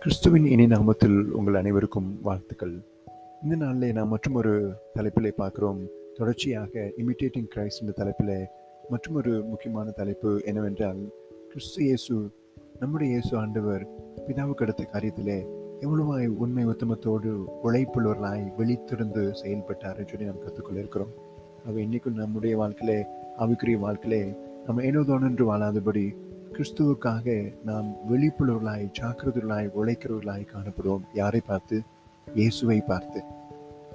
கிறிஸ்துவின் இனி நாமத்தில் உங்கள் அனைவருக்கும் வாழ்த்துக்கள். இந்த நாளிலே நாம் மற்றும் ஒரு தலைப்பிலே பார்க்குறோம். தொடர்ச்சியாக இமிட்டேட்டிங் கிரைஸ்ட் என்ற தலைப்பிலே மற்றும் ஒரு முக்கியமான தலைப்பு என்னவென்றால் கிறிஸ்து இயேசு நம்முடைய இயேசு ஆண்டவர் பிதாவுக்கு அடுத்த காரியத்திலே எவ்வளவாய் உண்மை உத்தமத்தோடு உழைப்புள்ளவர்களாய் வெளித்திருந்து செயல்பட்டார் சொல்லி நாம் கற்றுக்கொள்ள இருக்கிறோம். அவை இன்னைக்கும் நம்முடைய வாழ்க்கையிலே அவிக்குரிய வாழ்க்கையிலே நம்ம ஏனோதோனென்று வாழாதபடி கிறிஸ்துவுக்காக நாம் விழிப்புணர்வுகளாய் ஜாக்கிரதைகளாய் உழைக்கிறவர்களாய் காணப்படுவோம். யாரை பார்த்து? இயேசுவை பார்த்து.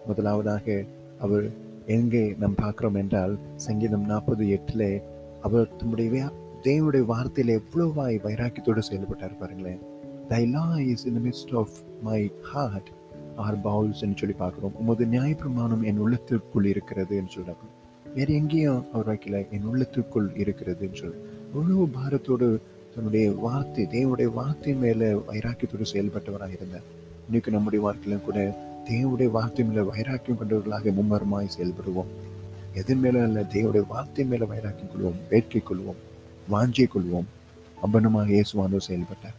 முதலாவதாக அவர் எங்கே நாம் பார்க்கிறோம் என்றால் சங்கீதம் நாற்பது எட்டிலே அவர் தம்முடைய தேவனுடைய வார்த்தையில் எவ்வளவாய் வைராக்கியத்தோடு செயல்பட்டார் பாருங்களேன். Thy law is in midst of my heart or பவுல்ஸ்ன்னு சொல்லி பார்க்குறோம். உமது நியாயப்பிரமாணம் என் உள்ளத்திற்குள் இருக்கிறதுன்னு சொல்கிறாங்க வேறு எங்கேயும் அவர் வைக்கல என் உள்ளத்திற்குள் இருக்கிறதுன்னு சொல்லி முழு பாரத்தோடு தன்னுடைய வார்த்தை தேவனுடைய வார்த்தை மேலே வைராக்கியத்தோடு செயல்பட்டவராக இருந்தார் இன்னைக்கு நம்முடைய வாழ்க்கையிலும் கூட தேவனுடைய வார்த்தை மேலே வைராக்கியம் கொண்டவர்களாக மும்மரமாய் செயல்படுவோம். எதன் மேலே அல்ல தேவனுடைய வார்த்தை மேலே வைராக்கியம் கொள்வோம் வேட்கை கொள்வோம் வாஞ்சை கொள்வோம். அபனமாக இயேசுவானவர் செயல்பட்டார்.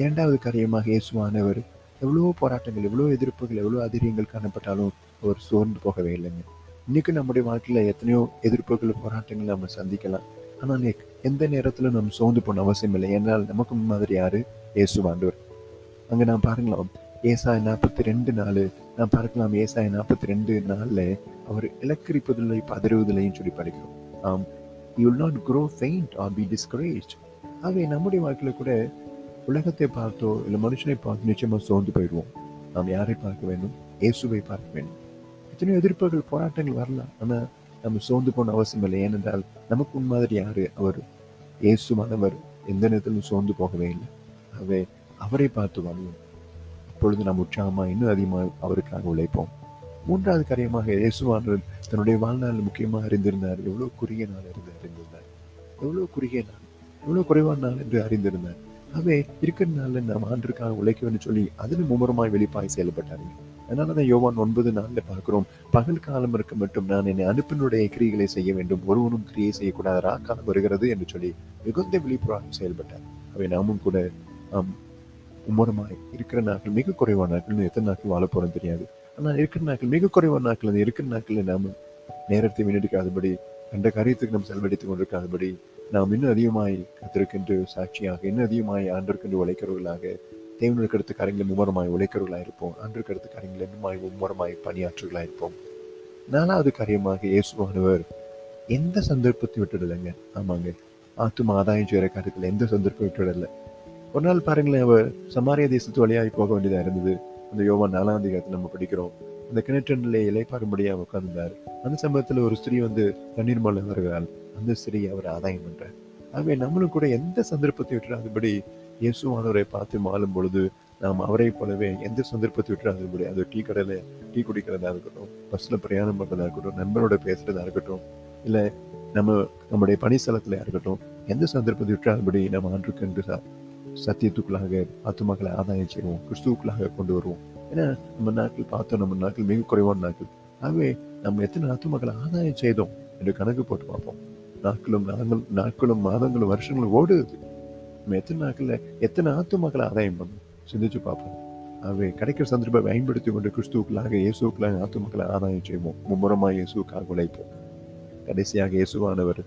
இரண்டாவது காரியமாக இயேசுவானவர் எவ்வளோ போராட்டங்கள் எவ்வளோ எதிர்ப்புகள் எவ்வளோ அதிரியங்கள் காணப்பட்டாலும் அவர் சோர்ந்து போகவே இல்லைங்க. இன்னைக்கு நம்முடைய வாழ்க்கையில் எத்தனையோ எதிர்ப்புகள் போராட்டங்கள் நம்ம சந்திக்கலாம். ஆனால் லைக் எந்த நேரத்தில் நம்ம சோர்ந்து போன அவசியம் இல்லை ஏன்னால் நமக்கு மாதிரி யார்? இயேசுவாண்டவர் அங்கே நான் பாருங்களாம் ஏசாய் நாற்பத்தி ரெண்டு நாலு நான் பார்க்கலாம் ஏசாய் நாற்பத்தி ரெண்டு நாளில் அவர் இலக்கரிப்பதில்லை பதறுவதில்லைன்னு சொல்லி படிக்கிறோம். ஆம் you will not grow faint or be discourage ஆகவே நம்முடைய வாழ்க்கையில் கூட உலகத்தை பார்த்தோ இல்லை மனுஷனை பார்த்து நிச்சயமாக சோர்ந்து போயிடுவோம். நாம் யாரை பார்க்க வேண்டும்? இயேசுவை பார்க்க வேண்டும். எத்தனையோ எதிர்ப்புகள் போராட்டங்கள் வரலாம். ஆனால் நம்ம சோர்ந்து போன அவசியம் இல்லை. ஏனென்றால் நமக்கு முன்மாதிரி யாரு? அவர் இயேசுவானவர் எந்த நேரத்திலும் சோர்ந்து போகவே இல்லை. ஆகவே அவரை பார்த்து வாழ்வோம். அப்பொழுது நாம் உற்சாகமாக இன்னும் அதிகமாக அவருக்காக உழைப்போம். மூன்றாவது காரியமாக இயேசுவானவர் தன்னுடைய வாழ்நாள் முக்கியமாக அறிந்திருந்தார். எவ்வளோ குறுகிய நாள் இருந்து அறிந்திருந்தார். எவ்வளோ குறுகிய நாள். எவ்வளோ குறைவான நாள் என்று அறிந்திருந்தார். ஆகவே இருக்கிற நாளில் நாம் ஆண்டிற்காக உழைக்க வேண்டும் சொல்லி அதில் மும்முரமாய் வெளிப்பாய் செயல்பட்டார்கள். அதனால தான் யோவான் ஒன்பது நாளில் பார்க்கிறோம். பகல் காலம் இருக்க மட்டும் நான் என்னை அனுப்பினுடைய கிரிகளை செய்ய வேண்டும். ஒருவனும் கிரியை செய்யக்கூடாது. ராக்காலம் வருகிறது என்று சொல்லி மிகுந்த விழிப்புணர்வு செயல்பட்டார். அவை நாமும் கூட மும்முரமாய் இருக்கிற நாட்கள் மிக குறைவான நாட்கள். எத்தனை நாட்கள் வாழ போறோம் தெரியாது. ஆனால் இருக்கிற நாட்கள் மிக குறைவான நாட்கள். அந்த இருக்கிற நாட்களில் நாம் நேரத்தை வீணடிக்காதபடி கண்ட காரியத்துக்கு நாம் செலவழித்துக் கொண்டிருக்காதபடி நாம் இன்னும் அதிகமாய் கத்திருக்கின்ற சாட்சியாக இன்னும் அதிகமாய் ஆண்டிருக்கின்ற உழைக்கிறவர்களாக தேவனுக்கு அடுத்த காரியங்களை மும்முரமாய் உழைக்கிறவர்களாக இருப்போம். அன்று அடுத்த காரியங்களை இன்னுமாய் மும்முரமாய் பணியாற்றுகளாக இருப்போம். நாலாவது காரியமாக இயேசுவானவர் எந்த சந்தர்ப்பத்தை விட்டுடலைங்க. ஆமாங்க. ஆத்தும் ஆதாயம் செய்கிற காரியத்தில் எந்த சந்தர்ப்பம் விட்டுடல. ஒரு நாள் பாருங்களேன் அவர் சமாரியா தேசத்து வழியாகி போக வேண்டியதாக இருந்தது. அந்த யோவா நாலாம் அதிகாரத்தை நம்ம படிக்கிறோம். அந்த கிணற்றிலே இலைப்பாரும்படியா உட்கார்ந்தார். அந்த சமயத்தில் ஒரு ஸ்திரீ வந்து தண்ணீர் மலை வருகிறாள். அந்த ஸ்திரீ அவர் ஆதாயம் பண்றார். ஆகவே நம்மளும் கூட எந்த சந்தர்ப்பத்தை விட்டுறாதபடி இயேசுவானவரை பார்த்து மாளும் பொழுது நாம் அவரை போலவே எந்த சந்தர்ப்பத்தை விட்டு அது டீ கடையில் டீ குடிக்கிறதா இருக்கட்டும் பஸ்ஸில் பிரயாணம் பண்ணுறதா இருக்கட்டும் நண்பரோட பேசுகிறதா இருக்கட்டும் இல்லை நம்ம நம்முடைய பணிஸ்தலத்தில் இருக்கட்டும் எந்த சந்தர்ப்பத்தை விட்டுறாதபடி நம்ம ஆண்டுக்கென்று ச- சத்தியத்துக்குள்ளாக ஆத்துமக்களை ஆதாயம் செய்வோம் கிறிஸ்துவுக்குள்ளாக கொண்டு வருவோம். ஏன்னா நம்ம நாட்கள் பார்த்தோம் நம்ம நாட்கள் மிக குறைவான நாட்கள். ஆகவே நம்ம எத்தனை ஆத்துமக்களை ஆதாயம் செய்தோம் என்று கணக்கு போட்டு பார்ப்போம். நாட்களும் நாங்கள் நாட்களும் மாதங்களும் வருஷங்களும் ஓடுது. நம்ம எத்தனை நாட்களில் எத்தனை ஆத்துமக்களை ஆதாயம் பண்ணும்? சிந்திச்சு பார்ப்போம். அவை கிடைக்கிற சந்தர்ப்பத்தை பயன்படுத்தி கொண்டு கிறிஸ்துவுக்குள்ளாக ஆத்து ஆத்துமக்களை ஆதாயம் செய்வோம். மும்முரமாக இயேசுக்காக உழைப்போம். கடைசியாக இயேசுவானவர்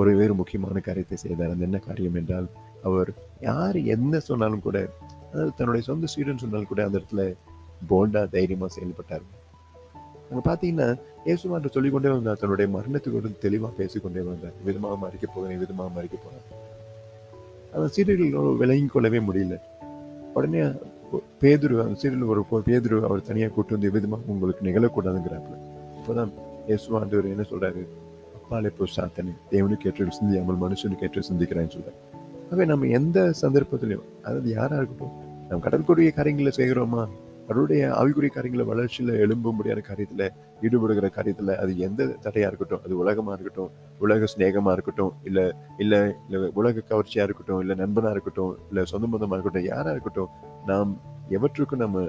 ஒரு வேறு முக்கியமான காரியத்தை செய்தார். அந்த என்ன காரியம் என்றால் அவர் யார் என்ன சொன்னாலும் கூட அதாவது தன்னுடைய சொந்த ஸ்டூடெண்ட் சொன்னாலும் கூட அந்த இடத்துல போல்டாக தைரியமாக செயல்பட்டார். அங்கே பார்த்தீங்கன்னா இயேசுவான் சொல்லிக்கொண்டே வந்தார். தன்னுடைய மரணத்துக்கு தெளிவாக பேசிக்கொண்டே வந்தார். விதமாக மறிக்க போகிறேன் விதமாக மறிக்க போகிறேன் அந்த சீரியர்கள் விளங்கிக் கொள்ளவே முடியல. உடனே பேதுரு அந்த சீரியல் ஒரு பேதுரு அவர் தனியாக கூட்டு வந்து விதமாக உங்களுக்கு நிகழக்கூடாதுங்கிறாப்புல இப்போதான் இயேசுவாண்டவர் என்ன சொல்கிறாரு அப்பாலே போ சாத்தனை தேவனுக்கு ஏற்று சிந்தியாமல் மனுஷனுக்கு ஏற்று சிந்திக்கிறேன்னு சொல்கிறார் ஆகவே நம்ம எந்த சந்தர்ப்பத்திலையும் அதாவது யாராக இருக்கட்டும் நம்ம கடற்கூடிய காரியங்களை செய்கிறோமா? அவருடைய ஆவிக்குரிய காரியங்களை வளர்ச்சியில எழும்பும்படியான காரியத்தில் ஈடுபடுகிற காரியத்தில் அது எந்த தடையாக இருக்கட்டும் அது உலகமாக இருக்கட்டும் உலக சிநேகமாக இருக்கட்டும் இல்லை இல்லை இல்லை உலக கவர்ச்சியாக இருக்கட்டும் இல்லை நண்பனாக இருக்கட்டும் இல்லை சொந்த பந்தமாக இருக்கட்டும் யாராக இருக்கட்டும் நாம் எவற்றுக்கும் நம்ம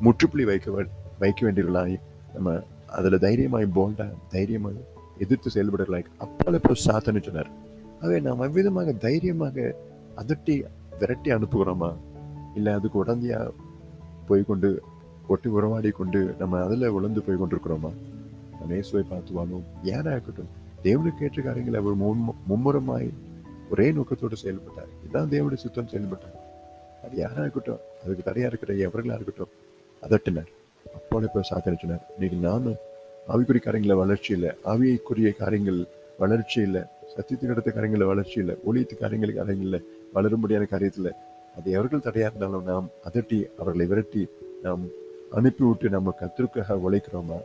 முற்றுப்புள்ளி வைக்க வைக்க வேண்டியவர்களாய் நம்ம அதில் தைரியமாய் போல்டா தைரியமாக எதிர்த்து செயல்படுகிறாய் அப்பால இப்போ சாத்தன்னு சொன்னார். ஆகவே நாம் அவ்விதமாக தைரியமாக அதட்டி விரட்டி அனுப்புகிறோமா? இல்லை அதுக்கு உடந்தையா போய் கொண்டு ஒட்டி உறவாடி கொண்டு நம்ம அதில் உழந்து போய் கொண்டிருக்கிறோமா நம்ம இயேசுவை பார்த்து வாழும் யாரா இருக்கட்டும் தேவனுக்கு ஏற்ற காரியங்களை அவர் மும் மும்முரமாய் ஒரே நோக்கத்தோடு செயல்பட்டார். இதுதான் தேவனுடைய சுத்தம் செயல்பட்டார். அது யாரா இருக்கட்டும் அதுக்கு தடையாக இருக்கிற எவர்களா இருக்கட்டும் அதட்டினார். அப்போல இப்போ சாத்தனிச்சினார் இன்னைக்கு நானும் ஆவிக்குரிய காரியங்கள வளர்ச்சி இல்லை ஆவியைக்குரிய காரியங்கள் வளர்ச்சி இல்லை சத்தியத்துக்கு அடுத்த காரியங்களில் வளர்ச்சி இல்லை ஒளியத்து காரியங்கள் காரியங்களில் வளரும்படியான காரியத்தில் அது எவர்கள் தடையாக இருந்தாலும் நாம் அதட்டி அவர்களை விரட்டி நாம் அனுப்பிவிட்டு நம்ம கத்திற்காக உழைக்கிறோமா?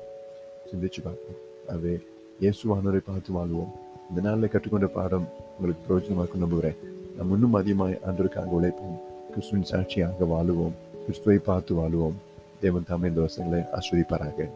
சிந்திச்சு பார்ப்போம். அது இயேசுவானவரை பார்த்து வாழ்வோம். இந்த நாளில் கற்றுக்கொண்ட பாடம் உங்களுக்கு பிரயோஜனமாக நம்புகிறேன். நாம் இன்னும் அதிகமாக ஆண்டருக்காக உழைப்போம். கிறிஸ்துவின் சாட்சியாக வாழுவோம். கிறிஸ்துவை பார்த்து வாழுவோம். தேவன் தாமே இந்த வசங்களை ஆஸ்வதிப்பாராக.